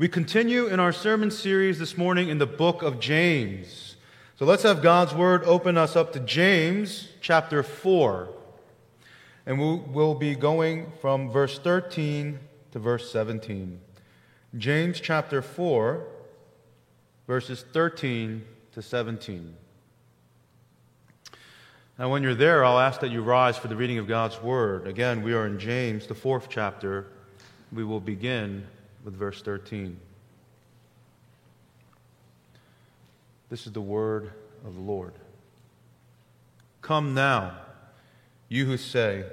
We continue in our sermon series this morning in the book of James. So let's have God's word open us up to James chapter 4. And we'll be going from verse 13 to verse 17. James chapter 4, verses 13 to 17. Now, when you're there, I'll ask that you rise for the reading of God's Word. Again, we are in James, the fourth chapter. We will begin with verse 13. This is the word of the Lord. Come now, you who say,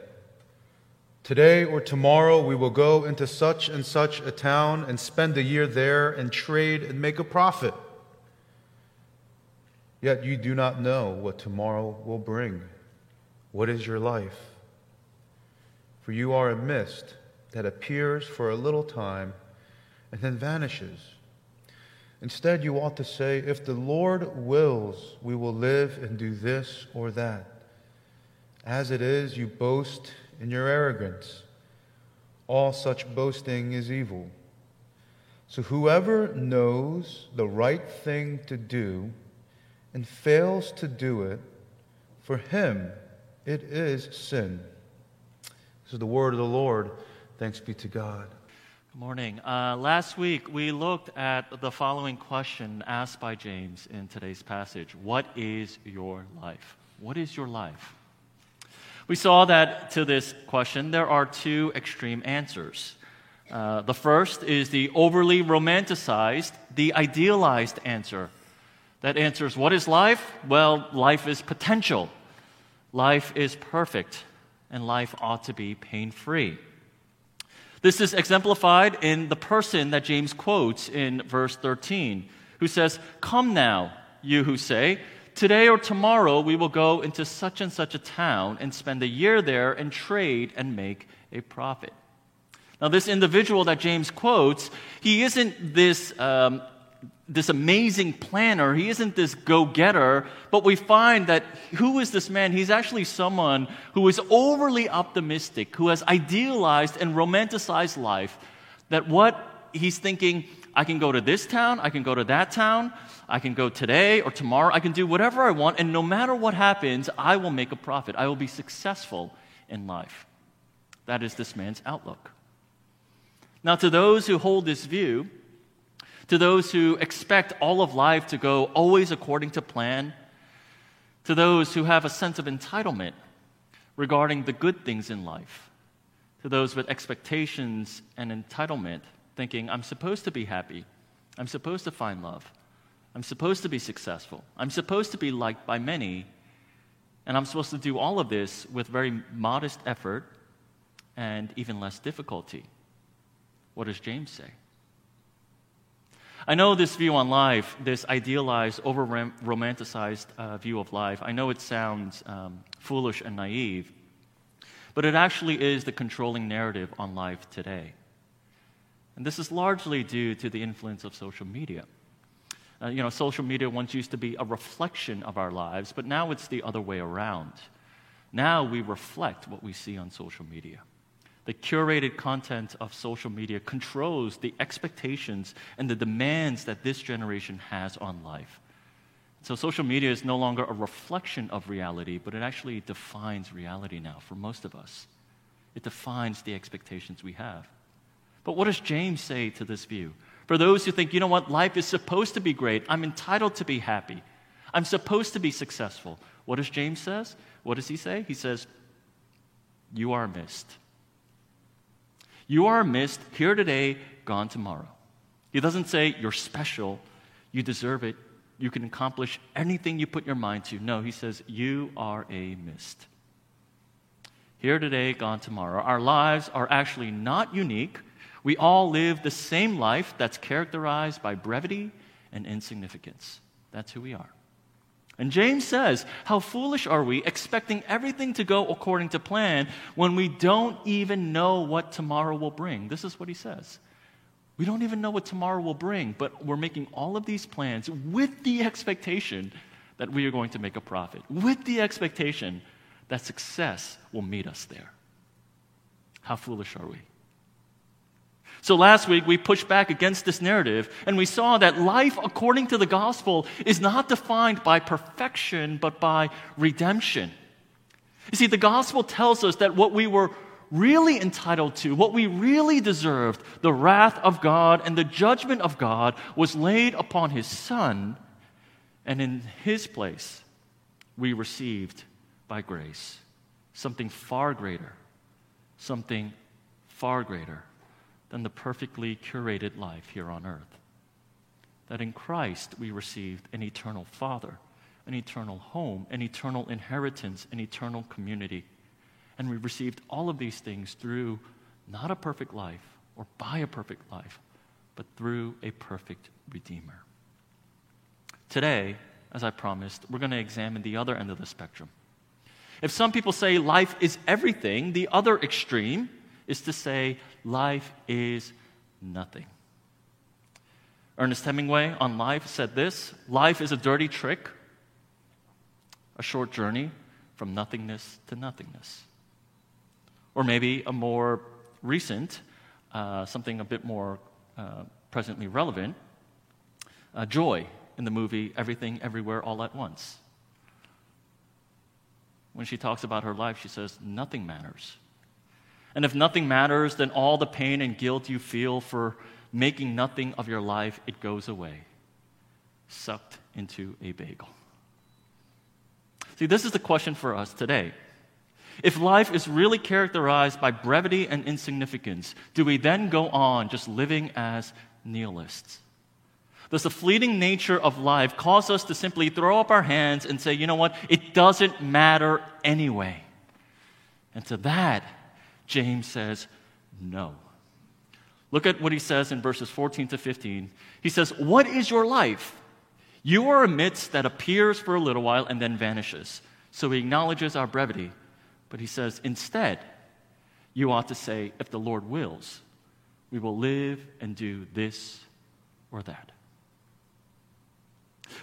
Today or tomorrow we will go into such and such a town and spend a year there and trade and make a profit. Yet you do not know what tomorrow will bring. What is your life? For you are a mist that appears for a little time and then vanishes. Instead, you ought to say, If the Lord wills, we will live and do this or that. As it is, you boast in your arrogance. All such boasting is evil. So whoever knows the right thing to do and fails to do it, for him it is sin. This is the word of the Lord. Thanks be to God. Morning. Uh, last week we looked at the following question asked by James in today's passage What is your life? What is your life? We saw that to this question there are two extreme answers. Uh, the first is the overly romanticized, the idealized answer. That answers what is life? Well, life is potential, life is perfect, and life ought to be pain free. This is exemplified in the person that James quotes in verse 13, who says, Come now, you who say, Today or tomorrow we will go into such and such a town and spend a year there and trade and make a profit. Now, this individual that James quotes, he isn't this, um, this amazing planner, he isn't this go getter, but we find that who is this man? He's actually someone who is overly optimistic, who has idealized and romanticized life, that what he's thinking, I can go to this town, I can go to that town, I can go today or tomorrow. I can do whatever I want, and no matter what happens, I will make a profit. I will be successful in life. That is this man's outlook. Now, to those who hold this view, to those who expect all of life to go always according to plan, to those who have a sense of entitlement regarding the good things in life, to those with expectations and entitlement, thinking, I'm supposed to be happy, I'm supposed to find love, I'm supposed to be successful. I'm supposed to be liked by many. And I'm supposed to do all of this with very modest effort and even less difficulty. What does James say? I know this view on life, this idealized, over romanticized uh, view of life, I know it sounds um, foolish and naive, but it actually is the controlling narrative on life today. And this is largely due to the influence of social media. Uh, you know, social media once used to be a reflection of our lives, but now it's the other way around. Now we reflect what we see on social media. The curated content of social media controls the expectations and the demands that this generation has on life. So, social media is no longer a reflection of reality, but it actually defines reality now for most of us. It defines the expectations we have. But what does James say to this view? For those who think, you know what, life is supposed to be great, I'm entitled to be happy, I'm supposed to be successful. What does James says? What does he say? He says, You are mist. You are mist here today, gone tomorrow. He doesn't say you're special, you deserve it, you can accomplish anything you put your mind to. No, he says you are a mist. Here today, gone tomorrow. Our lives are actually not unique. We all live the same life that's characterized by brevity and insignificance. That's who we are. And James says, How foolish are we expecting everything to go according to plan when we don't even know what tomorrow will bring? This is what he says. We don't even know what tomorrow will bring, but we're making all of these plans with the expectation that we are going to make a profit, with the expectation that success will meet us there. How foolish are we? So last week we pushed back against this narrative and we saw that life according to the gospel is not defined by perfection but by redemption. You see, the gospel tells us that what we were really entitled to, what we really deserved, the wrath of God and the judgment of God, was laid upon his son, and in his place we received by grace something far greater, something far greater than the perfectly curated life here on earth. That in Christ we received an eternal Father, an eternal home, an eternal inheritance, an eternal community. And we received all of these things through not a perfect life or by a perfect life, but through a perfect Redeemer. Today, as I promised, we're going to examine the other end of the spectrum. If some people say life is everything, the other extreme is to say life is nothing. Ernest Hemingway on life said this Life is a dirty trick, a short journey from nothingness to nothingness. Or maybe a more recent, uh, something a bit more uh, presently relevant, uh, joy in the movie Everything Everywhere All at Once. When she talks about her life, she says, Nothing matters. And if nothing matters, then all the pain and guilt you feel for making nothing of your life, it goes away, sucked into a bagel. See, this is the question for us today. If life is really characterized by brevity and insignificance, do we then go on just living as nihilists? Does the fleeting nature of life cause us to simply throw up our hands and say, you know what, it doesn't matter anyway? And to that, James says, no. Look at what he says in verses 14 to 15. He says, What is your life? You are a mist that appears for a little while and then vanishes. So he acknowledges our brevity, but he says, Instead, you ought to say, If the Lord wills, we will live and do this or that.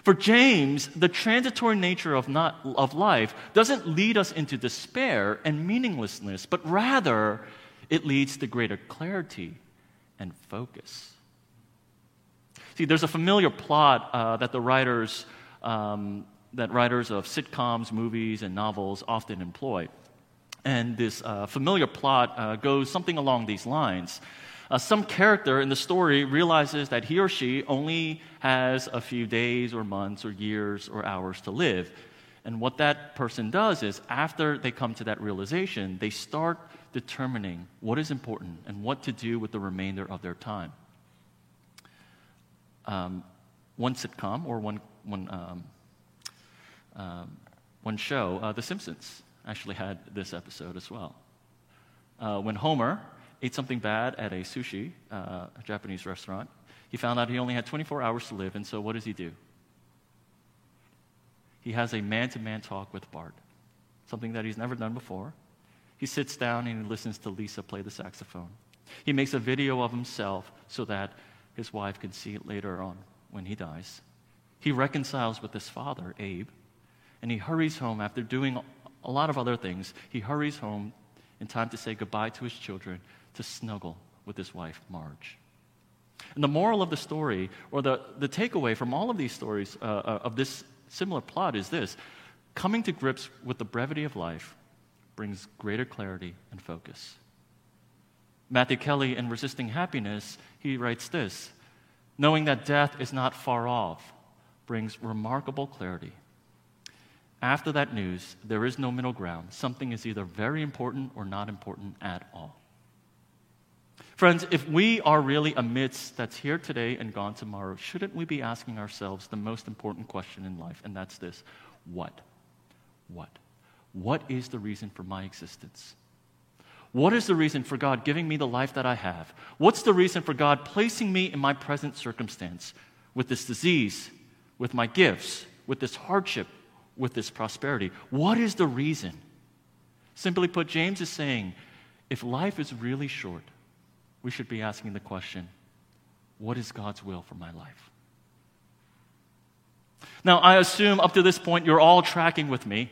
For James, the transitory nature of, not, of life doesn't lead us into despair and meaninglessness, but rather it leads to greater clarity and focus. See, there's a familiar plot uh, that the writers, um, that writers of sitcoms, movies, and novels often employ. And this uh, familiar plot uh, goes something along these lines uh, some character in the story realizes that he or she only has a few days or months or years or hours to live. And what that person does is, after they come to that realization, they start determining what is important and what to do with the remainder of their time. Um, one sitcom or one, one, um, um, one show, uh, The Simpsons, actually had this episode as well. Uh, when Homer ate something bad at a sushi, uh, a Japanese restaurant. He found out he only had 24 hours to live, and so what does he do? He has a man to man talk with Bart, something that he's never done before. He sits down and he listens to Lisa play the saxophone. He makes a video of himself so that his wife can see it later on when he dies. He reconciles with his father, Abe, and he hurries home after doing a lot of other things. He hurries home in time to say goodbye to his children to snuggle with his wife, Marge. And the moral of the story, or the, the takeaway from all of these stories uh, uh, of this similar plot, is this coming to grips with the brevity of life brings greater clarity and focus. Matthew Kelly, in Resisting Happiness, he writes this Knowing that death is not far off brings remarkable clarity. After that news, there is no middle ground. Something is either very important or not important at all. Friends, if we are really a midst that's here today and gone tomorrow, shouldn't we be asking ourselves the most important question in life? And that's this what? What? What is the reason for my existence? What is the reason for God giving me the life that I have? What's the reason for God placing me in my present circumstance with this disease, with my gifts, with this hardship, with this prosperity? What is the reason? Simply put, James is saying if life is really short, we should be asking the question what is God's will for my life? Now, I assume up to this point you're all tracking with me.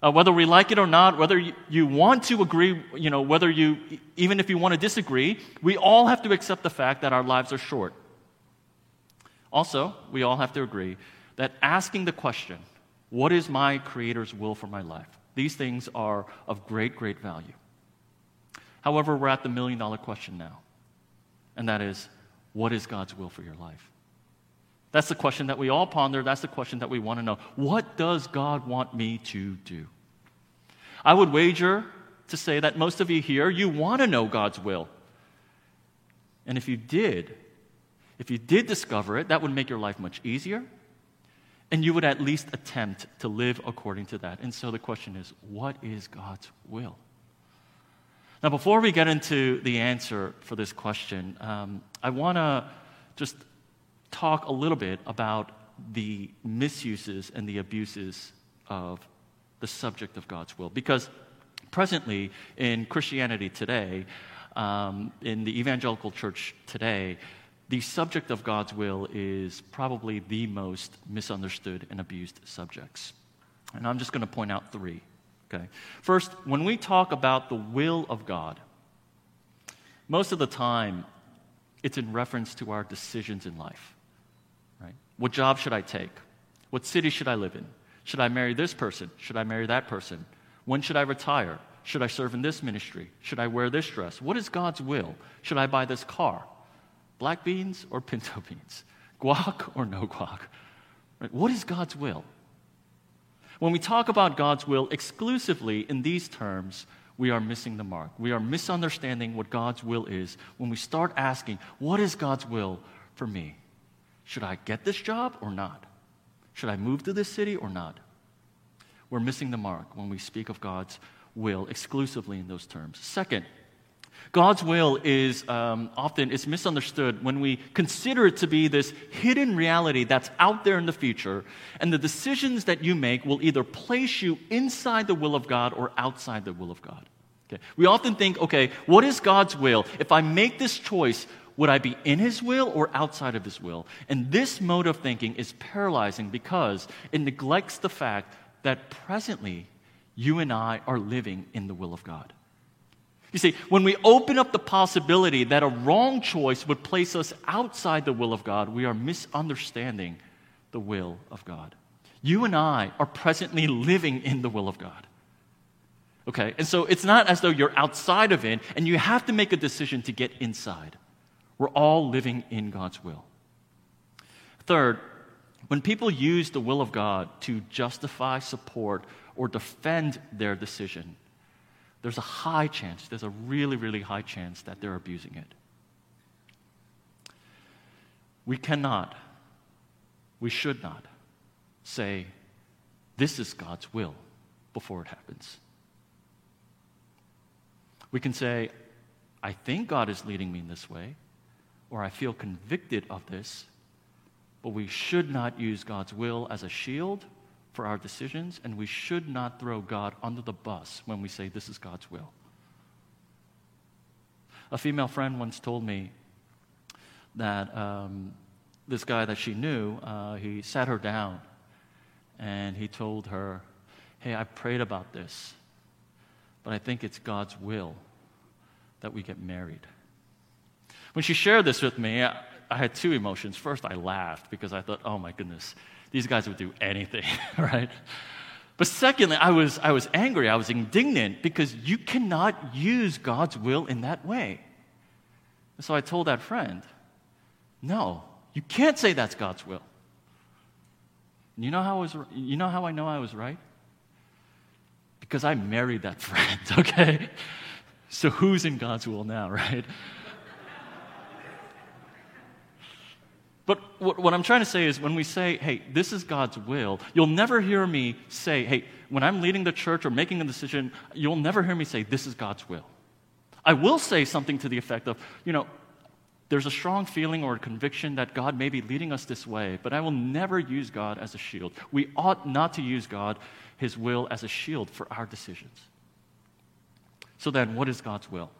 Uh, whether we like it or not, whether you, you want to agree, you know, whether you, even if you want to disagree, we all have to accept the fact that our lives are short. Also, we all have to agree that asking the question, what is my Creator's will for my life? These things are of great, great value. However, we're at the million dollar question now, and that is, what is God's will for your life? That's the question that we all ponder. That's the question that we want to know. What does God want me to do? I would wager to say that most of you here, you want to know God's will. And if you did, if you did discover it, that would make your life much easier. And you would at least attempt to live according to that. And so the question is what is God's will? Now, before we get into the answer for this question, um, I want to just talk a little bit about the misuses and the abuses of the subject of God's will. Because presently in Christianity today, um, in the evangelical church today, the subject of God's will is probably the most misunderstood and abused subjects. And I'm just going to point out three. Okay. First, when we talk about the will of God, most of the time it's in reference to our decisions in life. Right? What job should I take? What city should I live in? Should I marry this person? Should I marry that person? When should I retire? Should I serve in this ministry? Should I wear this dress? What is God's will? Should I buy this car? Black beans or pinto beans? Guac or no guac? Right? What is God's will? When we talk about God's will exclusively in these terms, we are missing the mark. We are misunderstanding what God's will is when we start asking, What is God's will for me? Should I get this job or not? Should I move to this city or not? We're missing the mark when we speak of God's will exclusively in those terms. Second, God's will is um, often is misunderstood when we consider it to be this hidden reality that's out there in the future, and the decisions that you make will either place you inside the will of God or outside the will of God. Okay? We often think, okay, what is God's will? If I make this choice, would I be in His will or outside of His will? And this mode of thinking is paralyzing because it neglects the fact that presently you and I are living in the will of God. You see, when we open up the possibility that a wrong choice would place us outside the will of God, we are misunderstanding the will of God. You and I are presently living in the will of God. Okay? And so it's not as though you're outside of it and you have to make a decision to get inside. We're all living in God's will. Third, when people use the will of God to justify, support, or defend their decision, there's a high chance, there's a really, really high chance that they're abusing it. We cannot, we should not say, this is God's will before it happens. We can say, I think God is leading me in this way, or I feel convicted of this, but we should not use God's will as a shield for our decisions, and we should not throw God under the bus when we say this is God's will. A female friend once told me that um, this guy that she knew, uh, he sat her down and he told her, Hey, I prayed about this, but I think it's God's will that we get married. When she shared this with me, I, I had two emotions. First, I laughed because I thought, oh my goodness, these guys would do anything, right? But secondly, I was, I was angry, I was indignant because you cannot use God's will in that way. And so I told that friend, no, you can't say that's God's will. You know how I was, you know how I know I was right? Because I married that friend, okay? So who's in God's will now, right? But what, I'm trying to say is when we say, hey, this is God's will, you'll never hear me say, hey, when I'm leading the church or making a decision, you'll never hear me say, this is God's will. I will say something to the effect of, you know, there's a strong feeling or a conviction that God may be leading us this way, but I will never use God as a shield. We ought not to use God, His will, as a shield for our decisions. So then, what is God's will?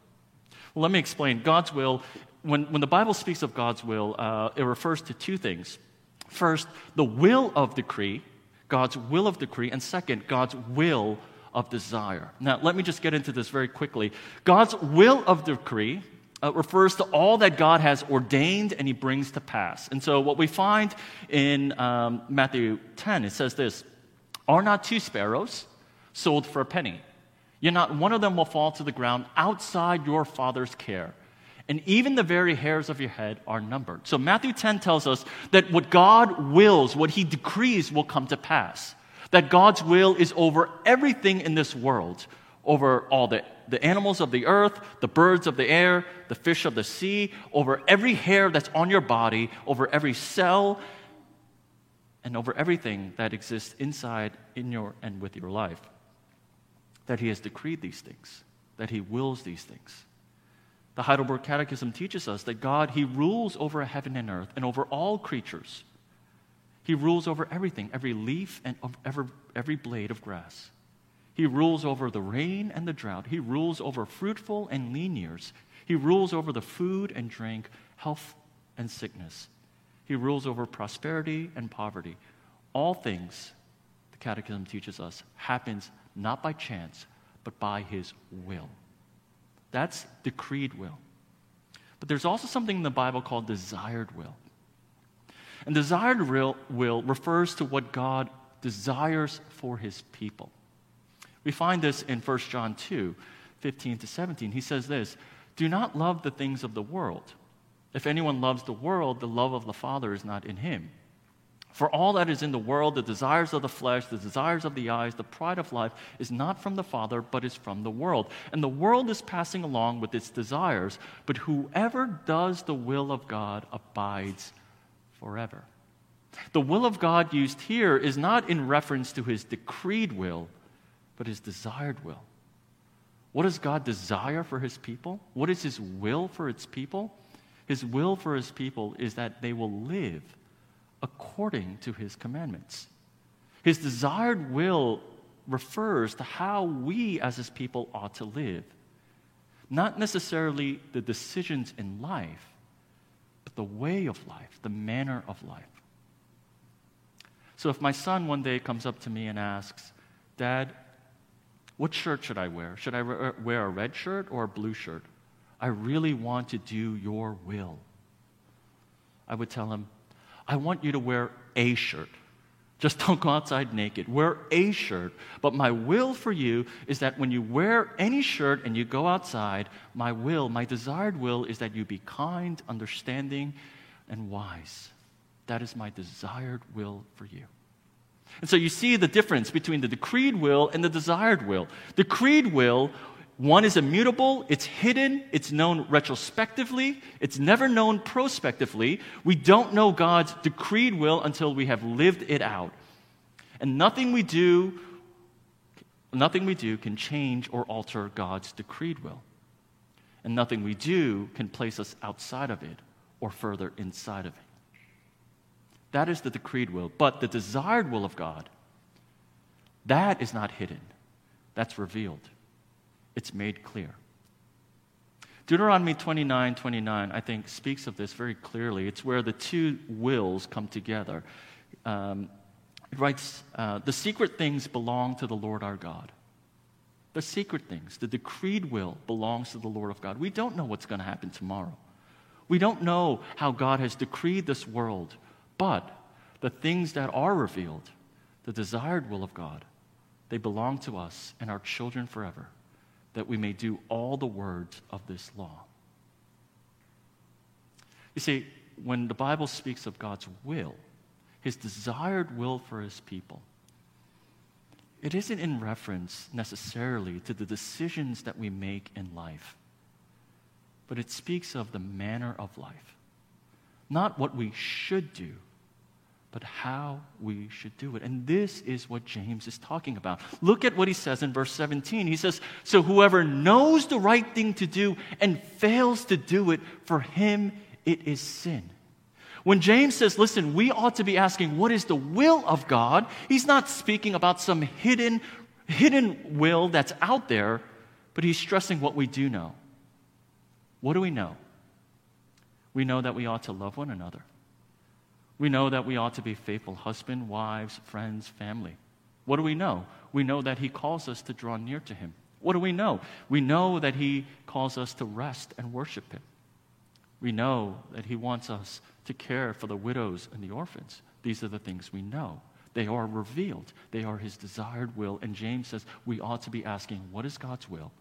Well, let me explain. God's will when, when the Bible speaks of God's will, uh, it refers to two things. First, the will of decree, God's will of decree, and second, God's will of desire. Now, let me just get into this very quickly. God's will of decree uh, refers to all that God has ordained and he brings to pass. And so, what we find in um, Matthew 10, it says this Are not two sparrows sold for a penny? Yet not one of them will fall to the ground outside your Father's care. And even the very hairs of your head are numbered. So, Matthew 10 tells us that what God wills, what he decrees, will come to pass. That God's will is over everything in this world, over all the, the animals of the earth, the birds of the air, the fish of the sea, over every hair that's on your body, over every cell, and over everything that exists inside, in your, and with your life. That He has decreed these things, that He wills these things. The Heidelberg Catechism teaches us that God, He rules over heaven and earth and over all creatures. He rules over everything, every leaf and every, every blade of grass. He rules over the rain and the drought. He rules over fruitful and lean years. He rules over the food and drink, health and sickness. He rules over prosperity and poverty. All things, the Catechism teaches us, happens not by chance, but by His will. That's decreed will. But there's also something in the Bible called desired will. And desired will, will refers to what God desires for his people. We find this in 1 John 2 15 to 17. He says this Do not love the things of the world. If anyone loves the world, the love of the Father is not in him. For all that is in the world, the desires of the flesh, the desires of the eyes, the pride of life, is not from the Father, but is from the world. And the world is passing along with its desires, but whoever does the will of God abides forever. The will of God used here is not in reference to his decreed will, but his desired will. What does God desire for his people? What is his will for its people? His will for his people is that they will live according to his commandments. His desired will refers to how we as his people ought to live, not necessarily the decisions in life, but the way of life, the manner of life. So if my son one day comes up to me and asks, Dad, what shirt should I wear? Should I wear a red shirt or a blue shirt? I really want to do your will. I would tell him, I want you to wear a shirt. Just don't go outside naked. Wear a shirt. But my will for you is that when you wear any shirt and you go outside, my will, my desired will, is that you be kind, understanding, and wise. That is my desired will for you. And so you see the difference between the decreed will and the desired will. The decreed will one is immutable, it's hidden, it's known retrospectively, it's never known prospectively. We don't know God's decreed will until we have lived it out. And nothing we do nothing we do can change or alter God's decreed will. And nothing we do can place us outside of it or further inside of it. That is the decreed will. But the desired will of God, that is not hidden, that's revealed it's made clear. Deuteronomy 29 29, I think, speaks of this very clearly. It's where the two wills come together. Um, it writes, uh, The secret things belong to the Lord our God. The secret things, the decreed will belongs to the Lord of God. We don't know what's going to happen tomorrow. We don't know how God has decreed this world, but the things that are revealed, the desired will of God, they belong to us and our children forever that we may do all the words of this law. You see, when the Bible speaks of God's will, his desired will for his people, it isn't in reference necessarily to the decisions that we make in life, but it speaks of the manner of life. Not what we should do, but how we should do it. And this is what James is talking about. Look at what he says in verse 17. He says, So whoever knows the right thing to do and fails to do it, for him it is sin. When James says, listen, we ought to be asking, what is the will of God? He's not speaking about some hidden, hidden will that's out there, but he's stressing what we do know. What do we know? We know that we ought to love one another. We know that we ought to be faithful husband, wives, friends, family. What do we know? We know that He calls us to draw near to Him. What do we know? We know that He calls us to rest and worship Him. We know that He wants us to care for the widows and the orphans. These are the things we know. They are revealed, they are His desired will. And James says we ought to be asking, What is God's will?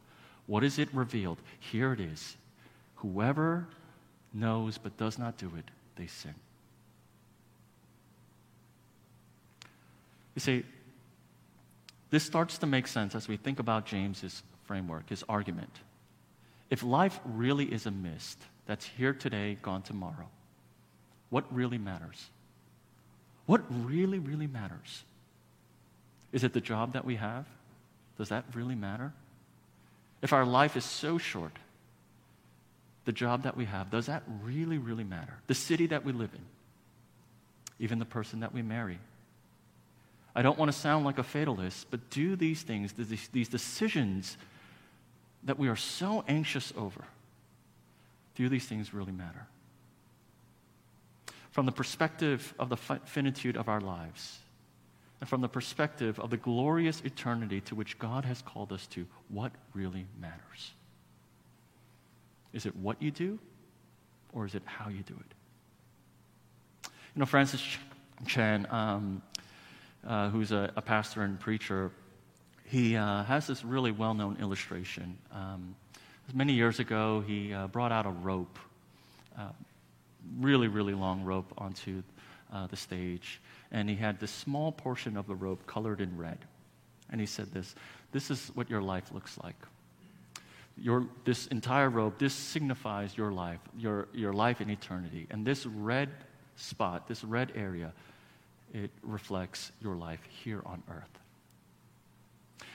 What is it revealed? Here it is. Whoever knows but does not do it, they sin. You see, this starts to make sense as we think about James's framework, his argument. If life really is a mist that's here today, gone tomorrow, what really matters? What really, really matters? Is it the job that we have? Does that really matter? If our life is so short, the job that we have, does that really, really matter? The city that we live in, even the person that we marry. I don't want to sound like a fatalist, but do these things, these, decisions that we are so anxious over, do these things really matter? From the perspective of the finitude of our lives, and from the perspective of the glorious eternity to which God has called us to, what really matters? Is it what you do, or is it how you do it? You know, Francis Chan, um, uh, who's a, a, pastor and preacher, he uh, has this really well known illustration. Um, many years ago, he uh, brought out a rope, uh, really, really long rope, onto uh, the stage and he had this small portion of the rope colored in red. And he said this this is what your life looks like. Your, this entire rope, this signifies your life, your, your life in eternity. And this red spot, this red area, it reflects your life here on earth.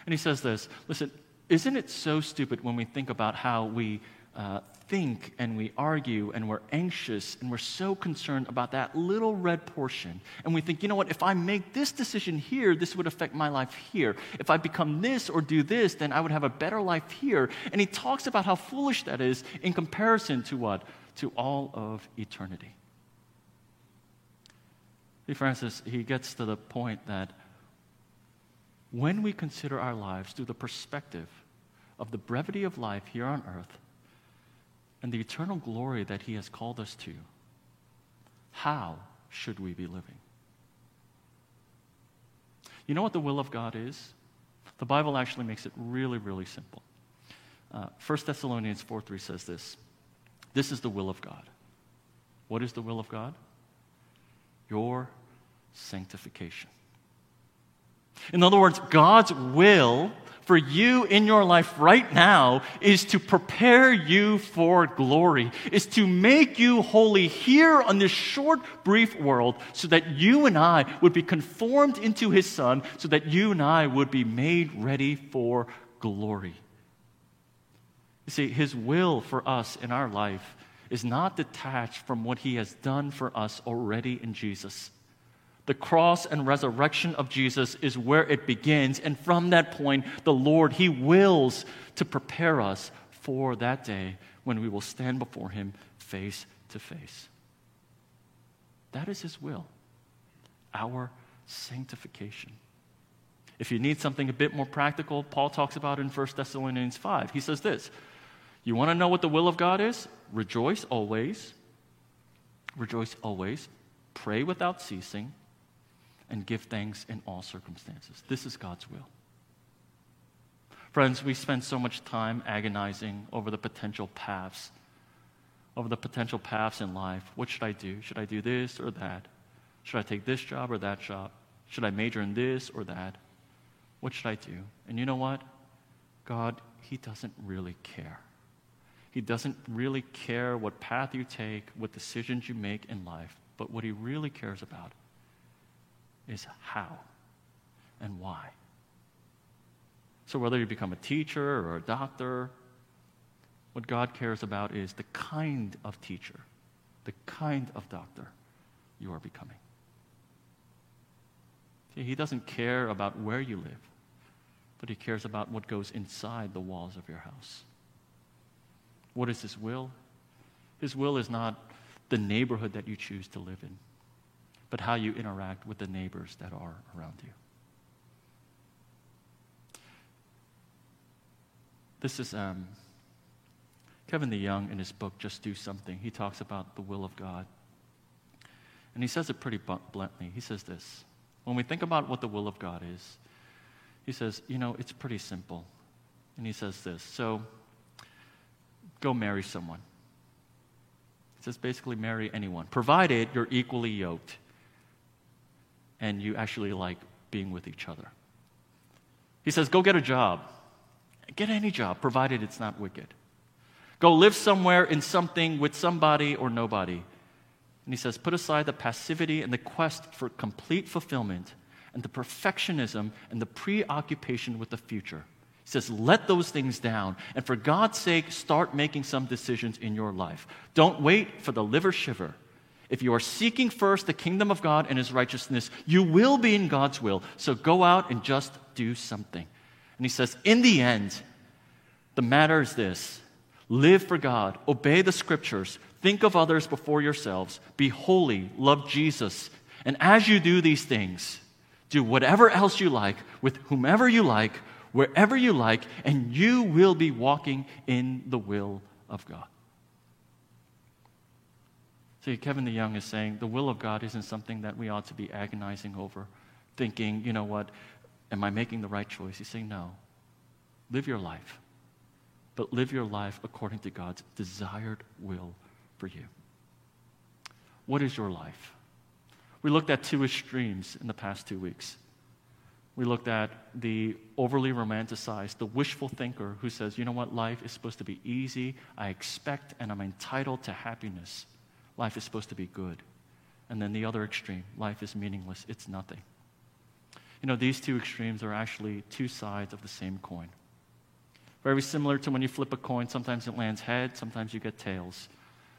And he says this listen, isn't it so stupid when we think about how we uh, think and we argue and we're anxious and we're so concerned about that little red portion. And we think, you know what, if I make this decision here, this would affect my life here. If I become this or do this, then I would have a better life here. And he talks about how foolish that is in comparison to what? To all of eternity. See, Francis, he gets to the point that when we consider our lives through the perspective of the brevity of life here on earth, and the eternal glory that He has called us to, how should we be living? You know what the will of God is? The Bible actually makes it really, really simple. Uh, 1 Thessalonians 4 3 says this This is the will of God. What is the will of God? Your sanctification. In other words, God's will for you in your life right now is to prepare you for glory, is to make you holy here on this short, brief world so that you and I would be conformed into His Son, so that you and I would be made ready for glory. You see, His will for us in our life is not detached from what He has done for us already in Jesus. The cross and resurrection of Jesus is where it begins. And from that point, the Lord, He wills to prepare us for that day when we will stand before Him face to face. That is His will, our sanctification. If you need something a bit more practical, Paul talks about in 1 Thessalonians 5. He says this You want to know what the will of God is? Rejoice always. Rejoice always. Pray without ceasing and give thanks in all circumstances. This is God's will. Friends, we spend so much time agonizing over the potential paths, over the potential paths in life. What should I do? Should I do this or that? Should I take this job or that job? Should I major in this or that? What should I do? And you know what? God, He doesn't really care. He doesn't really care what path you take, what decisions you make in life, but what He really cares about is how and why. So, whether you become a teacher or a doctor, what God cares about is the kind of teacher, the kind of doctor you are becoming. See, he doesn't care about where you live, but He cares about what goes inside the walls of your house. What is His will? His will is not the neighborhood that you choose to live in. but how you interact with the neighbors that are around you. This is um, Kevin DeYoung in his book, Just Do Something. He talks about the will of God. And he says it pretty bluntly. He says this When we think about what the will of God is, he says, you know, it's pretty simple. And he says this So go marry someone. He says basically marry anyone, provided you're equally yoked and you actually like being with each other. He says, go get a job. Get any job, provided it's not wicked. Go live somewhere in something with somebody or nobody. And he says, put aside the passivity and the quest for complete fulfillment and the perfectionism and the preoccupation with the future. He says, let those things down. And for God's sake, start making some decisions in your life. Don't wait for the liver shiver. If you are seeking first the kingdom of God and his righteousness, you will be in God's will. So go out and just do something. And he says, in the end, the matter is this live for God, obey the scriptures, think of others before yourselves, be holy, love Jesus. And as you do these things, do whatever else you like with whomever you like, wherever you like, and you will be walking in the will of God. See, Kevin DeYoung is saying the will of God isn't something that we ought to be agonizing over, thinking, you know what, am I making the right choice? He's saying, no. Live your life, but live your life according to God's desired will for you. What is your life? We looked at two extremes in the past two weeks. We looked at the overly romanticized, the wishful thinker who says, you know what, life is supposed to be easy. I expect and I'm entitled to happiness. Life is supposed to be good. And then the other extreme, life is meaningless. It's nothing. You know, these two extremes are actually two sides of the same coin. Very similar to when you flip a coin, sometimes it lands head, sometimes you get tails.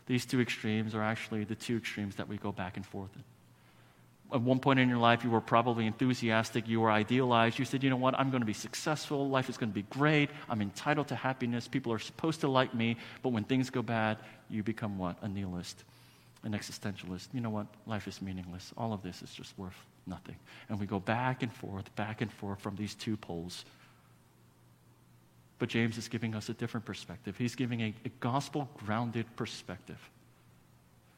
These two extremes are actually the two extremes that we go back and forth in at one point in your life, you were probably enthusiastic, you were idealized. You said, you know what, I'm going to be successful, life is going to be great, I'm entitled to happiness, people are supposed to like me. But when things go bad, you become what? A nihilist, an existentialist. You know what? Life is meaningless. All of this is just worth nothing. And we go back and forth, back and forth from these two poles. But James is giving us a different perspective. He's giving a, a gospel grounded perspective.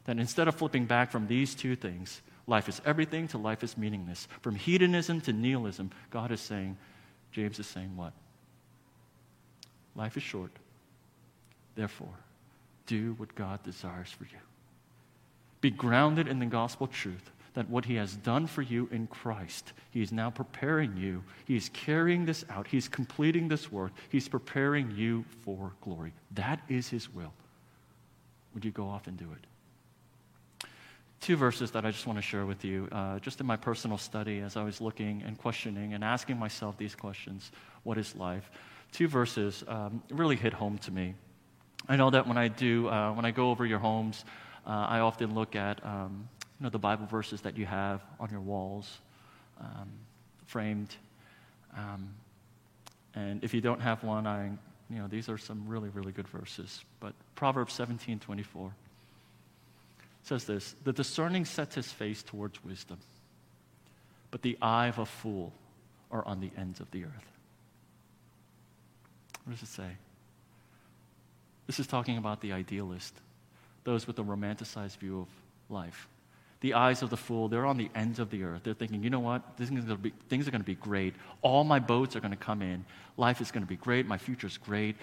That instead of flipping back from these two things, Life is everything to life is meaningless. From hedonism to nihilism, God is saying, James is saying what? Life is short. Therefore, do what God desires for you. Be grounded in the gospel truth that what He has done for you in Christ, He is now preparing you. He is carrying this out. He's completing this work. He's preparing you for glory. That is His will. Would you go off and do it? Two verses that I just want to share with you, uh, just in my personal study as I was looking and questioning and asking myself these questions what is life? Two verses um, really hit home to me. I know that when I do, uh, when I go over your homes, uh, I often look at um, you know, the Bible verses that you have on your walls, um, framed. Um, and if you don't have one, I, you know, these are some really, really good verses. But Proverbs 17 24 says this The discerning sets his face towards wisdom, but the eye of a fool are on the ends of the earth. What does it say? This is talking about the idealist, those with a romanticized view of life. The eyes of the fool, they're on the ends of the earth. They're thinking, you know what? Things are, be, things are going to be great. All my boats are going to come in. Life is going to be great. My future's great.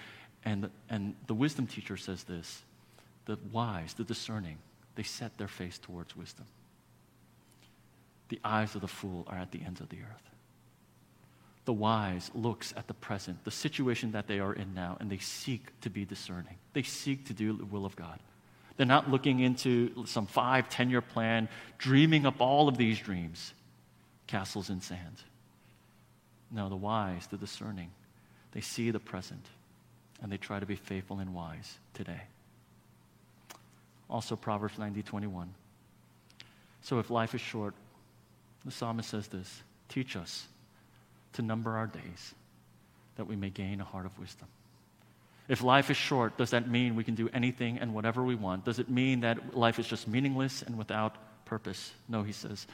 And and the wisdom teacher says this the wise, the discerning, they set their face towards wisdom. The eyes of the fool are at the ends of the earth. The wise looks at the present, the situation that they are in now, and they seek to be discerning. They seek to do the will of God. They're not looking into some five, ten year plan, dreaming up all of these dreams, castles in sand. No, the wise, the discerning, they see the present and they try to be faithful and wise today. Also, Proverbs 90 21. So, if life is short, the psalmist says this Teach us to number our days that we may gain a heart of wisdom. If life is short, does that mean we can do anything and whatever we want? Does it mean that life is just meaningless and without purpose. No, he says,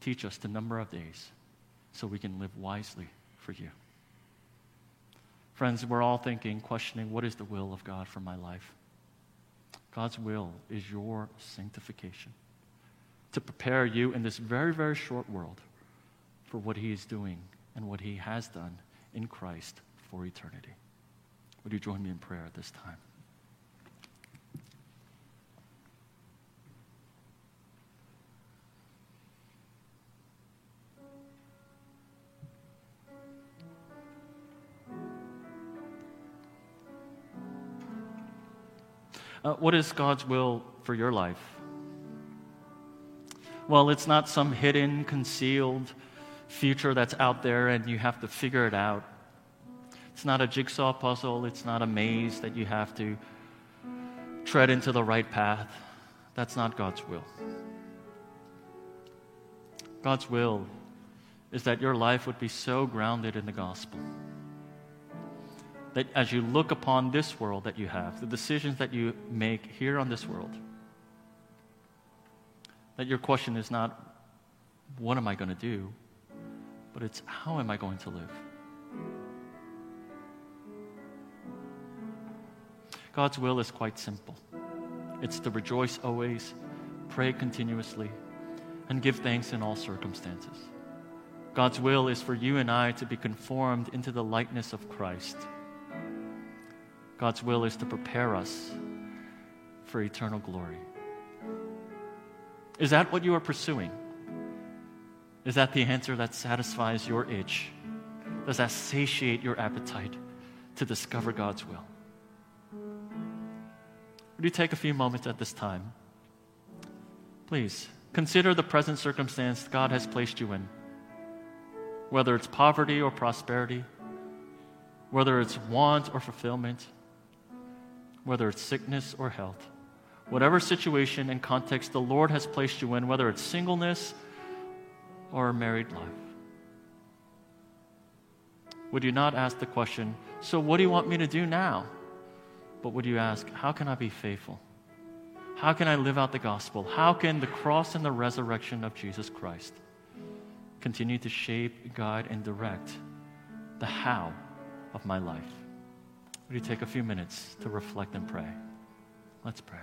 teach us the number of days so we can live wisely for you. Friends, we're all thinking, questioning, what is the will of God for my life? God's will is your sanctification to prepare you in this very, very short world for what He is doing and what He has done in Christ for eternity. Would you join me in prayer at this time? Uh, what is God's will for your life? Well, it's not some hidden, concealed future that's out there and you have to figure it out. It's not a jigsaw puzzle, it's not a maze that you have to tread into the right path. That's not God's will. God's will is that your life would be so grounded in the gospel that as you look upon this world that you have, the decisions that you make here on this world, that your question is not, what am I going to do? But it's, how am I going to live? God's will is quite simple it's to rejoice always, pray continuously, and give thanks in all circumstances. God's will is for you and I to be conformed into the likeness of Christ. God's will is to prepare us for eternal glory. Is that what you are pursuing? Is that the answer that satisfies your itch? Does that satiate your appetite to discover God's will? Would you take a few moments at this time? Please consider the present circumstance God has placed you in, whether it's poverty or prosperity, whether it's want or fulfillment whether it's sickness or health. Whatever situation and context the Lord has placed you in, whether it's singleness or a married life. Would you not ask the question, So what do you want me to do now? But would you ask, How can I be faithful? How can I live out the gospel? How can the cross and the resurrection of Jesus Christ continue to shape, guide, and direct the how of my life? Would you take a few minutes to reflect and pray? Let's pray.